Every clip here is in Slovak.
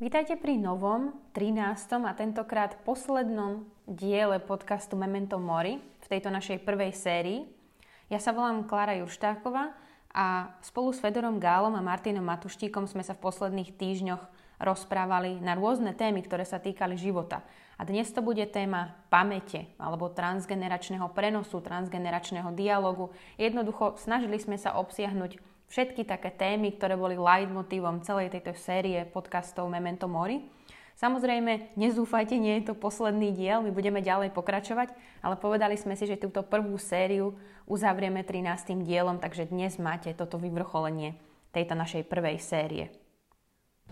Vítajte pri novom, 13. a tentokrát poslednom diele podcastu Memento Mori v tejto našej prvej sérii. Ja sa volám Klára Jurštáková a spolu s Fedorom Gálom a Martinom Matuštíkom sme sa v posledných týždňoch rozprávali na rôzne témy, ktoré sa týkali života. A dnes to bude téma pamäte alebo transgeneračného prenosu, transgeneračného dialogu. Jednoducho snažili sme sa obsiahnuť všetky také témy, ktoré boli leitmotívom celej tejto série podcastov Memento Mori. Samozrejme, nezúfajte, nie je to posledný diel, my budeme ďalej pokračovať, ale povedali sme si, že túto prvú sériu uzavrieme 13. dielom, takže dnes máte toto vyvrcholenie tejto našej prvej série.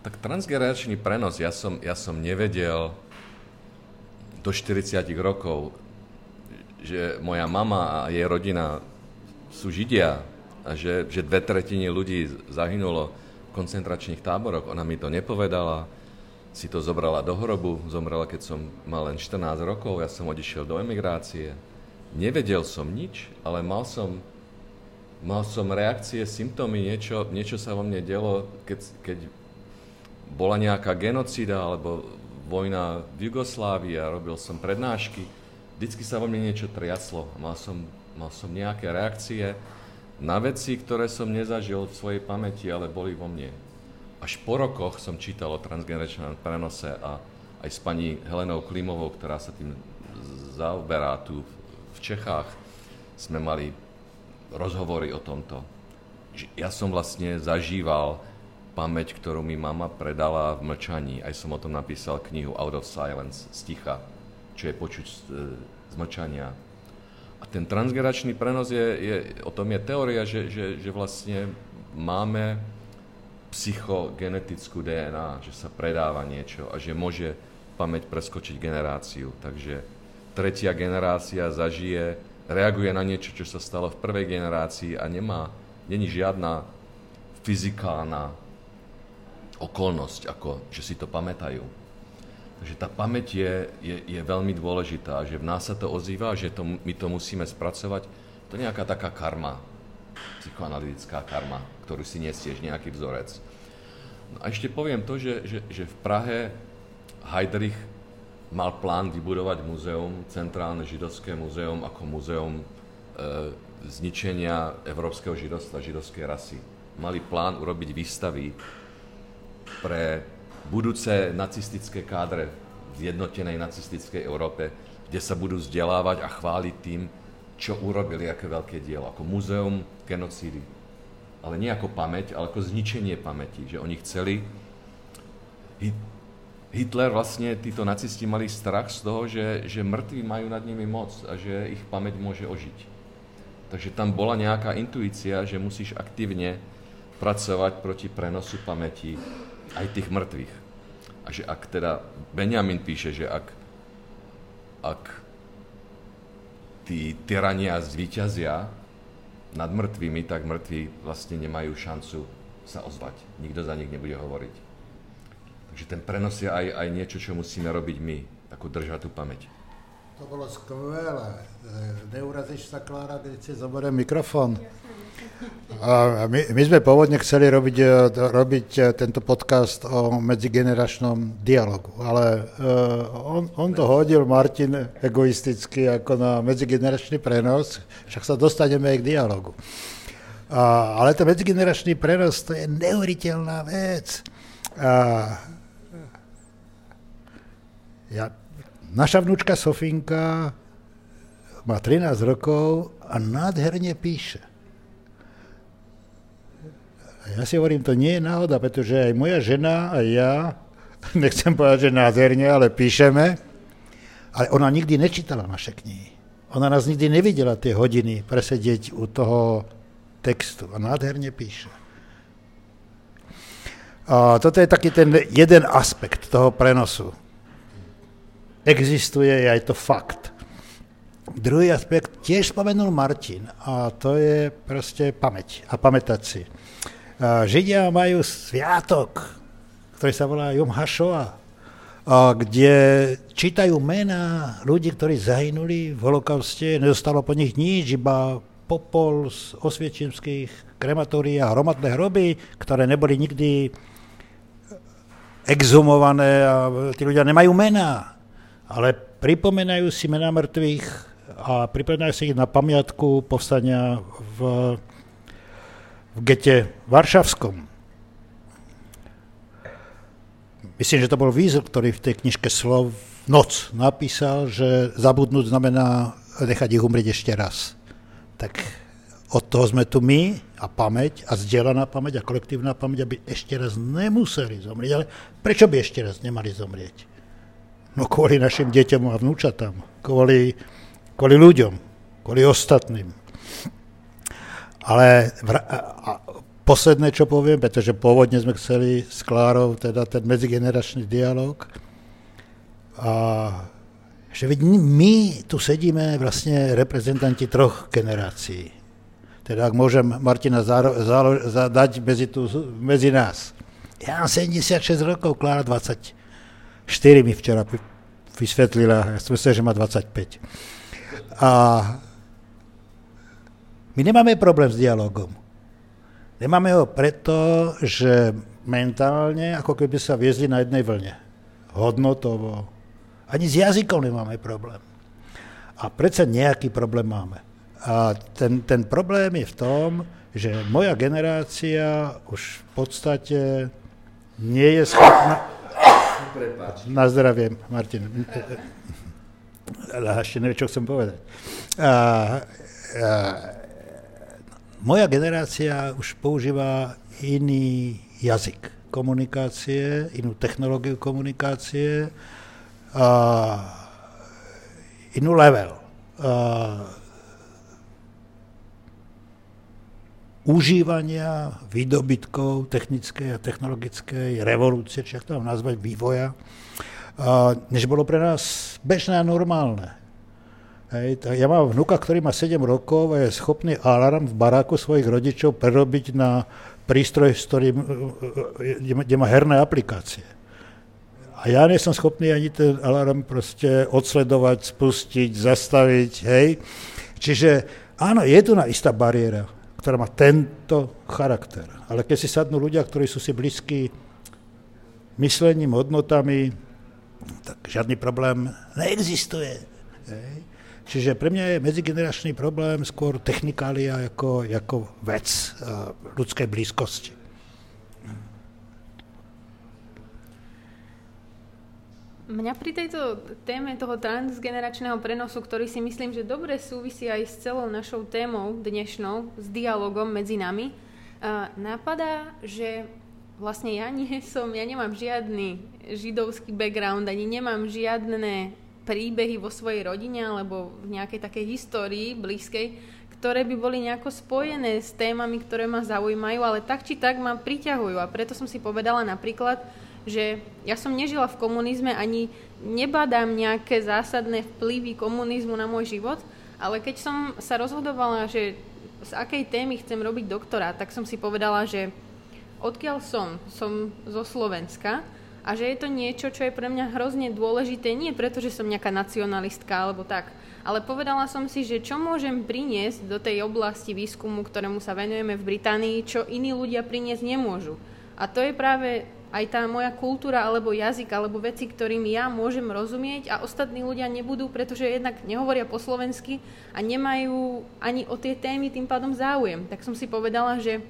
Tak transgeneračný prenos, ja som, ja som nevedel do 40 rokov, že moja mama a jej rodina sú Židia, že, že dve tretiny ľudí zahynulo v koncentračných táboroch. Ona mi to nepovedala, si to zobrala do hrobu, zomrela, keď som mal len 14 rokov, ja som odišiel do emigrácie. Nevedel som nič, ale mal som, mal som reakcie, symptómy, niečo, niečo sa vo mne delo, keď, keď bola nejaká genocída alebo vojna v Jugoslávii a robil som prednášky, vždycky sa vo mne niečo triaslo. Mal som, mal som nejaké reakcie, na veci, ktoré som nezažil v svojej pamäti, ale boli vo mne. Až po rokoch som čítal o transgeneračnom prenose a aj s pani Helenou Klimovou, ktorá sa tým zaoberá tu v Čechách, sme mali rozhovory o tomto. Ja som vlastne zažíval pamäť, ktorú mi mama predala v mlčaní. Aj som o tom napísal knihu Out of Silence, z ticha, čo je počuť z, z mlčania ten transgeračný prenos je, je o tom je teória, že, že, že vlastne máme psychogenetickú DNA, že sa predáva niečo a že môže pamäť preskočiť generáciu. Takže tretia generácia zažije, reaguje na niečo, čo sa stalo v prvej generácii a nemá, není žiadna fyzikálna okolnosť, ako že si to pamätajú. Takže tá pamäť je, je, je veľmi dôležitá, že v nás sa to ozýva, že to, my to musíme spracovať. To je nejaká taká karma, psychoanalytická karma, ktorú si nesieš, nejaký vzorec. No a ešte poviem to, že, že, že v Prahe Heidrich mal plán vybudovať muzeum, centrálne židovské muzeum ako muzeum e, zničenia európskeho židovstva, židovskej rasy. Mali plán urobiť výstavy pre budúce nacistické kádre v jednotenej nacistickej Európe, kde sa budú vzdelávať a chváliť tým, čo urobili, aké veľké dielo, ako muzeum genocídy. Ale nie ako pamäť, ale ako zničenie pamäti, že oni chceli... Hitler vlastne, títo nacisti mali strach z toho, že, že mŕtvi majú nad nimi moc a že ich pamäť môže ožiť. Takže tam bola nejaká intuícia, že musíš aktívne pracovať proti prenosu pamäti aj tých mŕtvych. A že ak teda, Benjamin píše, že ak, ak tí tyrania zvíťazia nad mŕtvými, tak mŕtvi vlastne nemajú šancu sa ozvať. Nikto za nich nebude hovoriť. Takže ten prenos je aj, aj niečo, čo musíme robiť my, takú držať tú pamäť. To bolo skvelé. Neurazíš sa, Klára, keď si zoberiem mikrofón? A my, my sme pôvodne chceli robiť, e, robiť e, tento podcast o medzigeneračnom dialogu, ale uh, on, on to hodil, Martin, egoisticky ako na medzigeneračný prenos, však sa dostaneme aj k dialogu. A, ale ten medzigeneračný prenos, to je neuveriteľná vec. A, ja, naša vnúčka Sofinka má 13 rokov a nádherne píše. Ja si hovorím, to nie je náhoda, pretože aj moja žena a ja, nechcem povedať, že nádherne, ale píšeme, ale ona nikdy nečítala naše knihy. Ona nás nikdy nevidela tie hodiny presedieť u toho textu a nádherne píše. A toto je taký ten jeden aspekt toho prenosu. Existuje aj to fakt. Druhý aspekt tiež spomenul Martin a to je proste pamäť a pamätať si. Židia majú sviatok, ktorý sa volá Jom Hašova, kde čítajú mená ľudí, ktorí zahynuli v holokauste, nedostalo po nich nič, iba popol z osviečimských krematórií a hromadné hroby, ktoré neboli nikdy exhumované a tí ľudia nemajú mená, ale pripomenajú si mená mŕtvych a pripomínajú si ich na pamiatku povstania v, v gete Varšavskom. Myslím, že to bol Vízor, ktorý v tej knižke Slov Noc napísal, že zabudnúť znamená nechať ich umrieť ešte raz. Tak od toho sme tu my a pamäť a zdieľaná pamäť a kolektívna pamäť, aby ešte raz nemuseli zomrieť. Ale prečo by ešte raz nemali zomrieť? No kvôli našim deťom a vnúčatám, kvôli, kvôli ľuďom, kvôli ostatným. Ale vra- a posledné, čo poviem, pretože pôvodne sme chceli s Klárou teda ten medzigeneračný dialog, a že my tu sedíme vlastne reprezentanti troch generácií. Teda ak môžem Martina záro, zálo, dať medzi, tu, medzi nás. Ja mám 76 rokov, Klára 24 mi včera vysvetlila, ja som myslel, že má 25. A my nemáme problém s dialogom. Nemáme ho preto, že mentálne, ako keby sa viezli na jednej vlne. Hodnotovo. Ani s jazykom nemáme problém. A predsa nejaký problém máme. A ten, ten problém je v tom, že moja generácia už v podstate nie je schopná... Na zdravie, Martin. Ale ešte neviem, čo chcem povedať. A, a, moja generácia už používa iný jazyk komunikácie, inú technológiu komunikácie, a inú level. A, užívania výdobytkov technickej a technologickej revolúcie, či to mám nazvať, vývoja, než bolo pre nás bežné a normálne. Hej, ja mám vnuka, ktorý má 7 rokov a je schopný alarm v baráku svojich rodičov prerobiť na prístroj, s ktorým, kde má herné aplikácie. A ja nie som schopný ani ten alarm proste odsledovať, spustiť, zastaviť, hej. Čiže áno, je tu na istá bariéra ktorá má tento charakter. Ale keď si sadnú ľudia, ktorí sú si blízki myslením, hodnotami, tak žiadny problém neexistuje. Čiže pre mňa je medzigeneračný problém skôr technikália ako, ako vec ľudskej blízkosti. Mňa pri tejto téme toho transgeneračného prenosu, ktorý si myslím, že dobre súvisí aj s celou našou témou dnešnou, s dialogom medzi nami, napadá, že vlastne ja nie som, ja nemám žiadny židovský background, ani nemám žiadne príbehy vo svojej rodine alebo v nejakej takej histórii blízkej, ktoré by boli nejako spojené s témami, ktoré ma zaujímajú, ale tak či tak ma priťahujú. A preto som si povedala napríklad, že ja som nežila v komunizme, ani nebadám nejaké zásadné vplyvy komunizmu na môj život, ale keď som sa rozhodovala, že z akej témy chcem robiť doktorát, tak som si povedala, že odkiaľ som, som zo Slovenska a že je to niečo, čo je pre mňa hrozne dôležité, nie preto, že som nejaká nacionalistka alebo tak, ale povedala som si, že čo môžem priniesť do tej oblasti výskumu, ktorému sa venujeme v Británii, čo iní ľudia priniesť nemôžu. A to je práve aj tá moja kultúra alebo jazyk alebo veci, ktorým ja môžem rozumieť a ostatní ľudia nebudú, pretože jednak nehovoria po slovensky a nemajú ani o tie témy tým pádom záujem. Tak som si povedala, že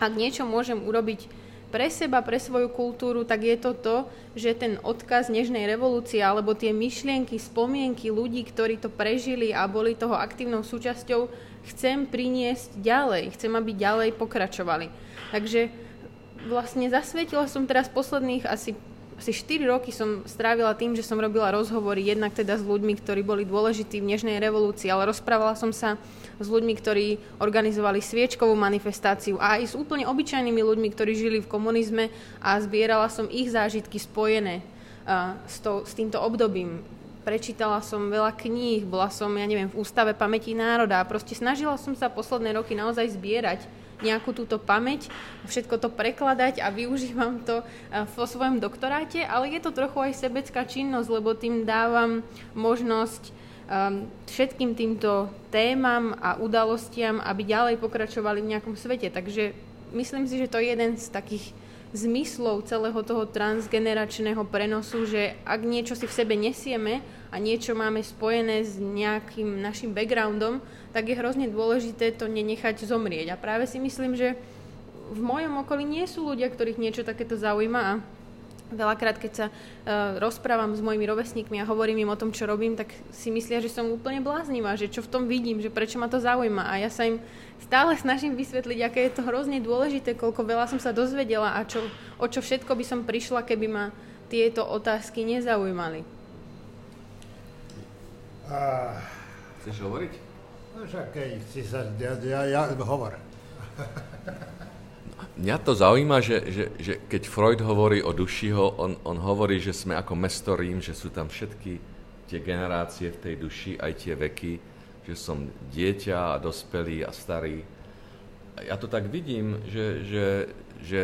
ak niečo môžem urobiť pre seba, pre svoju kultúru, tak je to to, že ten odkaz Nežnej revolúcie alebo tie myšlienky, spomienky ľudí, ktorí to prežili a boli toho aktívnou súčasťou, chcem priniesť ďalej, chcem, aby ďalej pokračovali. Takže vlastne zasvietila som teraz posledných asi, asi 4 roky som strávila tým, že som robila rozhovory jednak teda s ľuďmi, ktorí boli dôležití v Nežnej revolúcii, ale rozprávala som sa s ľuďmi, ktorí organizovali sviečkovú manifestáciu a aj s úplne obyčajnými ľuďmi, ktorí žili v komunizme a zbierala som ich zážitky spojené uh, s, to, s týmto obdobím. Prečítala som veľa kníh, bola som, ja neviem, v Ústave pamäti národa a proste snažila som sa posledné roky naozaj zbierať nejakú túto pamäť, všetko to prekladať a využívam to eh, vo svojom doktoráte, ale je to trochu aj sebecká činnosť, lebo tým dávam možnosť um, všetkým týmto témam a udalostiam, aby ďalej pokračovali v nejakom svete. Takže myslím si, že to je jeden z takých zmyslov celého toho transgeneračného prenosu, že ak niečo si v sebe nesieme a niečo máme spojené s nejakým našim backgroundom, tak je hrozne dôležité to nenechať zomrieť. A práve si myslím, že v mojom okolí nie sú ľudia, ktorých niečo takéto zaujíma a Veľakrát, keď sa uh, rozprávam s mojimi rovesníkmi a hovorím im o tom, čo robím, tak si myslia, že som úplne bláznivá, že čo v tom vidím, že prečo ma to zaujíma. A ja sa im stále snažím vysvetliť, aké je to hrozne dôležité, koľko veľa som sa dozvedela a čo, o čo všetko by som prišla, keby ma tieto otázky nezaujímali. A... Chceš hovoriť? No však keď si sa, ja, ja, ja hovor. Mňa to zaujíma, že, že, že keď Freud hovorí o dušiho, on, on hovorí, že sme ako mesto Rím, že sú tam všetky tie generácie v tej duši, aj tie veky, že som dieťa a dospelý a starý. Ja to tak vidím, že, že, že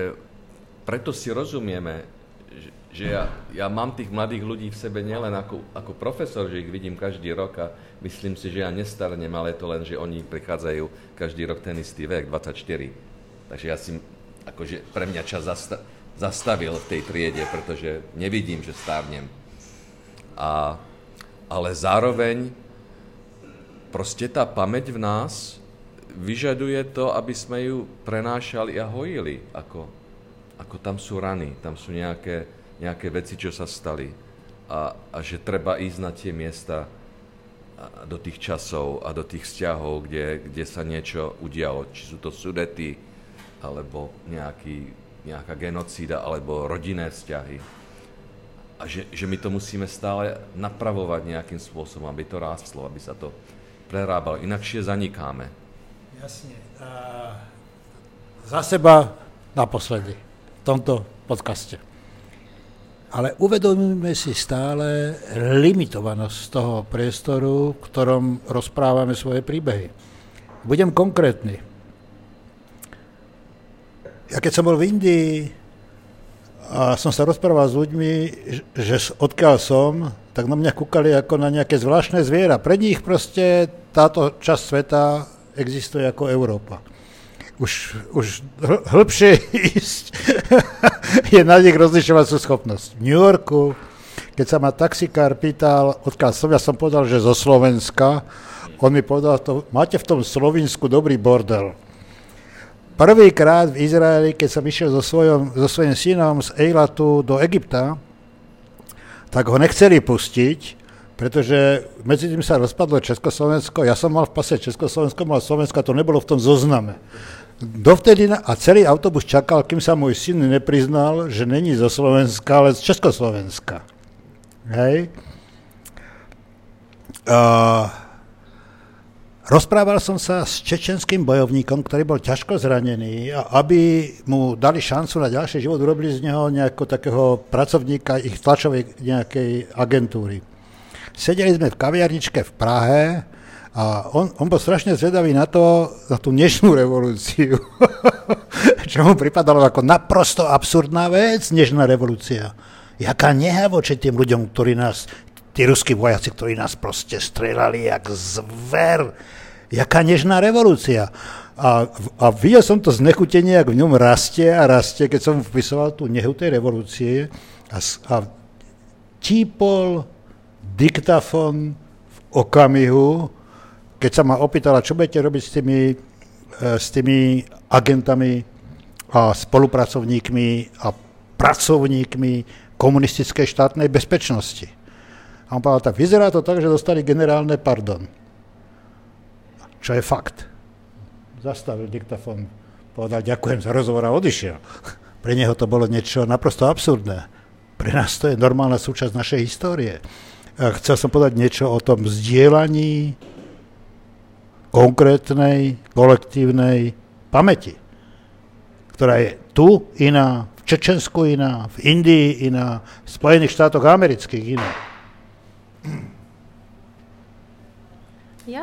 preto si rozumieme, že, že ja, ja mám tých mladých ľudí v sebe nielen ako, ako profesor, že ich vidím každý rok a myslím si, že ja nestarnem, ale je to len, že oni prichádzajú každý rok ten istý vek, 24. Takže ja si akože pre mňa čas zasta- zastavil v tej triede, pretože nevidím, že stárnem. A, ale zároveň proste tá pamäť v nás vyžaduje to, aby sme ju prenášali a hojili. Ako, ako tam sú rany, tam sú nejaké, nejaké veci, čo sa stali. A, a že treba ísť na tie miesta, do tých časov a do tých vzťahov, kde, kde sa niečo udialo. Či sú to sudety, alebo nejaký, nejaká genocída, alebo rodinné vzťahy. A že, že my to musíme stále napravovať nejakým spôsobom, aby to rástlo, aby sa to prerábalo. Inakšie zanikáme. Jasne. A za seba naposledy v tomto podcaste. Ale uvedomíme si stále limitovanosť toho priestoru, v ktorom rozprávame svoje príbehy. Budem konkrétny ja keď som bol v Indii a som sa rozprával s ľuďmi, že odkiaľ som, tak na mňa kúkali ako na nejaké zvláštne zviera. Pre nich proste táto časť sveta existuje ako Európa. Už, už hĺbšie ísť je na nich rozlišovať sú schopnosť. V New Yorku, keď sa ma taxikár pýtal, odkiaľ som, ja som povedal, že zo Slovenska, on mi povedal, to, máte v tom Slovensku dobrý bordel. Prvýkrát v Izraeli, keď som išiel so, svojom, so svojím synom z Eilatu do Egypta, tak ho nechceli pustiť, pretože medzi tým sa rozpadlo Československo, ja som mal v pase Československo, mal Slovensko, to nebolo v tom zozname. Dovtedy a celý autobus čakal, kým sa môj syn nepriznal, že není zo Slovenska, ale z Československa. Hej. Uh, Rozprával som sa s čečenským bojovníkom, ktorý bol ťažko zranený a aby mu dali šancu na ďalší život, urobili z neho nejakého takého pracovníka ich tlačovej nejakej agentúry. Sedeli sme v kaviarničke v Prahe a on, on bol strašne zvedavý na to, na tú dnešnú revolúciu. Čo mu pripadalo ako naprosto absurdná vec, dnešná revolúcia. Jaká neha voči tým ľuďom, ktorí nás tí ruskí vojaci, ktorí nás proste strelali jak zver. Jaká nežná revolúcia. A, a videl som to znechutenie, ak v ňom rastie a rastie, keď som vpisoval tú nehu tej revolúcie a, a típol diktafon v okamihu, keď sa ma opýtala, čo budete robiť s tými, e, s tými agentami a spolupracovníkmi a pracovníkmi komunistickej štátnej bezpečnosti. A on povedal, tak vyzerá to tak, že dostali generálne pardon. Čo je fakt. Zastavil diktafón, povedal, ďakujem za rozhovor a odišiel. Pre neho to bolo niečo naprosto absurdné. Pre nás to je normálna súčasť našej histórie. Chcel som povedať niečo o tom zdieľaní konkrétnej, kolektívnej pamäti, ktorá je tu iná, v Čečensku iná, v Indii iná, v Spojených štátoch amerických iná.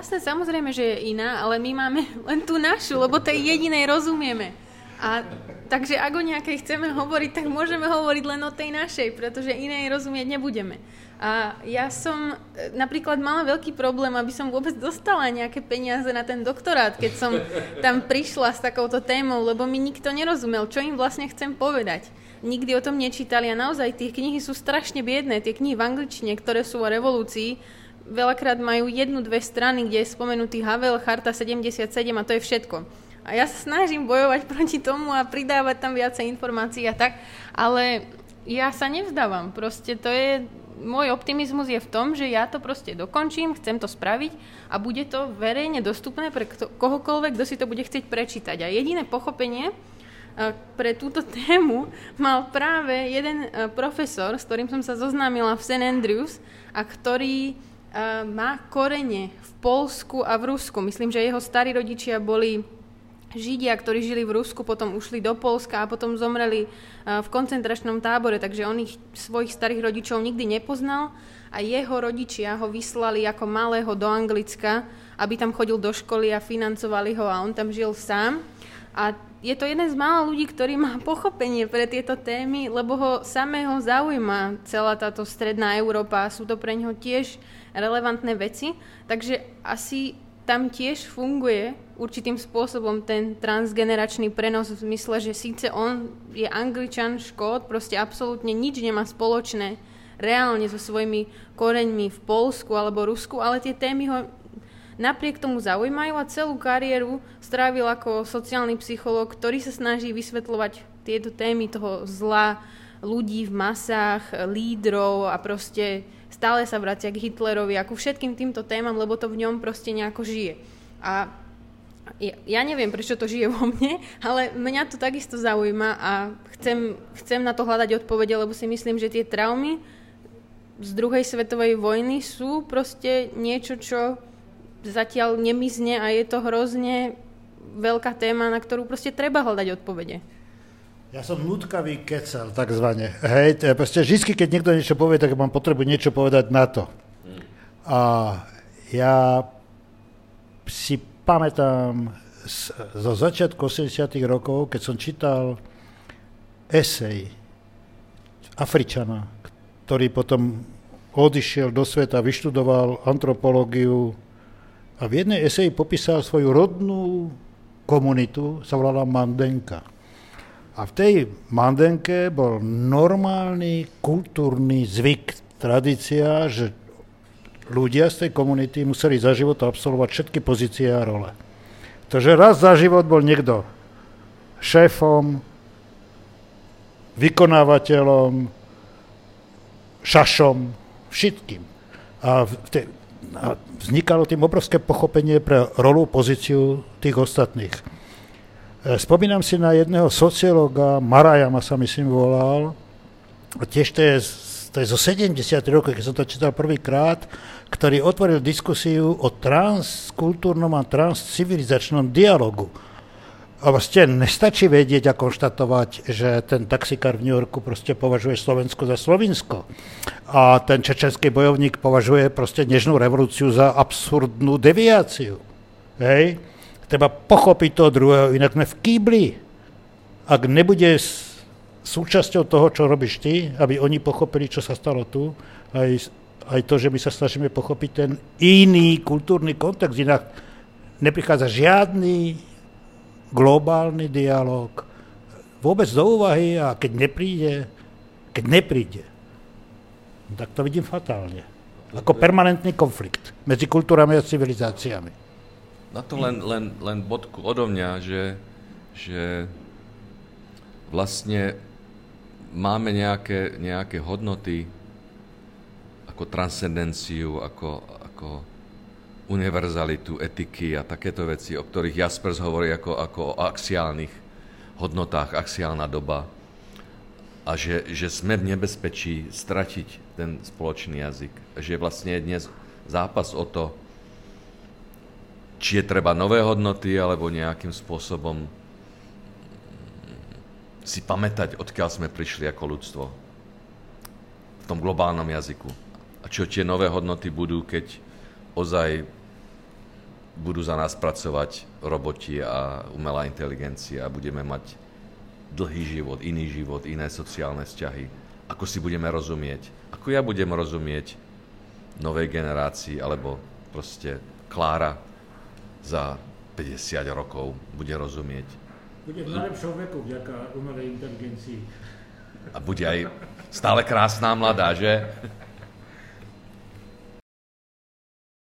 Jasné, samozrejme, že je iná, ale my máme len tú našu, lebo tej jedinej rozumieme. A takže ak o nejakej chceme hovoriť, tak môžeme hovoriť len o tej našej, pretože inej rozumieť nebudeme. A ja som e, napríklad mala veľký problém, aby som vôbec dostala nejaké peniaze na ten doktorát, keď som tam prišla s takouto témou, lebo mi nikto nerozumel, čo im vlastne chcem povedať. Nikdy o tom nečítali a naozaj tie knihy sú strašne biedné. Tie knihy v angličtine, ktoré sú o revolúcii, veľakrát majú jednu, dve strany, kde je spomenutý Havel, Charta 77 a to je všetko. A ja sa snažím bojovať proti tomu a pridávať tam viacej informácií a tak, ale ja sa nevzdávam. Proste to je, môj optimizmus je v tom, že ja to proste dokončím, chcem to spraviť a bude to verejne dostupné pre kto, kohokoľvek, kto si to bude chcieť prečítať. A jediné pochopenie pre túto tému mal práve jeden e, profesor, s ktorým som sa zoznámila v St. Andrews a ktorý e, má korene v Polsku a v Rusku. Myslím, že jeho starí rodičia boli Židia, ktorí žili v Rusku, potom ušli do Polska a potom zomreli v koncentračnom tábore, takže on ich svojich starých rodičov nikdy nepoznal a jeho rodičia ho vyslali ako malého do Anglicka, aby tam chodil do školy a financovali ho a on tam žil sám. A je to jeden z mála ľudí, ktorý má pochopenie pre tieto témy, lebo ho samého zaujíma celá táto stredná Európa. Sú to pre neho tiež relevantné veci. Takže asi tam tiež funguje určitým spôsobom ten transgeneračný prenos v zmysle, že síce on je angličan, škód, proste absolútne nič nemá spoločné reálne so svojimi koreňmi v Polsku alebo Rusku, ale tie témy ho napriek tomu zaujímajú a celú kariéru strávil ako sociálny psychológ, ktorý sa snaží vysvetľovať tieto témy toho zla ľudí v masách, lídrov a proste stále sa vracia k Hitlerovi a ku všetkým týmto témam, lebo to v ňom proste nejako žije. A ja, neviem, prečo to žije vo mne, ale mňa to takisto zaujíma a chcem, chcem na to hľadať odpovede, lebo si myslím, že tie traumy z druhej svetovej vojny sú proste niečo, čo zatiaľ nemizne a je to hrozne veľká téma, na ktorú proste treba hľadať odpovede. Ja som nutkavý kecal, takzvané. Hej, proste vždy, keď niekto niečo povie, tak mám potrebu niečo povedať na to. A ja si pamätám z, zo začiatku 80 rokov, keď som čítal esej Afričana, ktorý potom odišiel do sveta, vyštudoval antropológiu a v jednej eseji popísal svoju rodnú komunitu, sa volala Mandenka. A v tej Mandenke bol normálny kultúrny zvyk, tradícia, že ľudia z tej komunity museli za život absolvovať všetky pozície a role. Takže raz za život bol niekto šéfom, vykonávateľom, šašom, všetkým. A, te, a vznikalo tým obrovské pochopenie pre rolu, pozíciu tých ostatných. E, spomínam si na jedného sociológa, Marajama sa myslím volal, tiež to je, to je zo 70. rokov, keď som to čítal prvýkrát, ktorý otvoril diskusiu o transkultúrnom a transcivilizačnom dialogu. A vlastne nestačí vedieť a konštatovať, že ten taxikár v New Yorku proste považuje Slovensko za Slovinsko. A ten čečenský bojovník považuje proste nežnú revolúciu za absurdnú deviáciu. Hej? Treba pochopiť toho druhého, inak sme v kýbli. Ak nebude súčasťou toho, čo robíš ty, aby oni pochopili, čo sa stalo tu, aj, aj to, že my sa snažíme pochopiť ten iný kultúrny kontext, inak neprichádza žiadny globálny dialog vôbec do úvahy a keď nepríde, keď nepríde, tak to vidím fatálne. Ako permanentný konflikt medzi kultúrami a civilizáciami. Na to len, len, len bodku odo mňa, že, že vlastne máme nejaké, nejaké hodnoty ako transcendenciu, ako, ako univerzalitu, etiky a takéto veci, o ktorých Jaspers hovorí ako, ako o axiálnych hodnotách, axiálna doba. A že, že sme v nebezpečí stratiť ten spoločný jazyk. Že vlastne je dnes zápas o to, či je treba nové hodnoty, alebo nejakým spôsobom si pamätať, odkiaľ sme prišli ako ľudstvo v tom globálnom jazyku. A čo tie nové hodnoty budú, keď ozaj budú za nás pracovať roboti a umelá inteligencia a budeme mať dlhý život, iný život, iné sociálne vzťahy. Ako si budeme rozumieť. Ako ja budem rozumieť novej generácii, alebo proste Klára za 50 rokov bude rozumieť. Bude v najlepšom veku vďaka umelej inteligencii. A bude aj stále krásná mladá, že?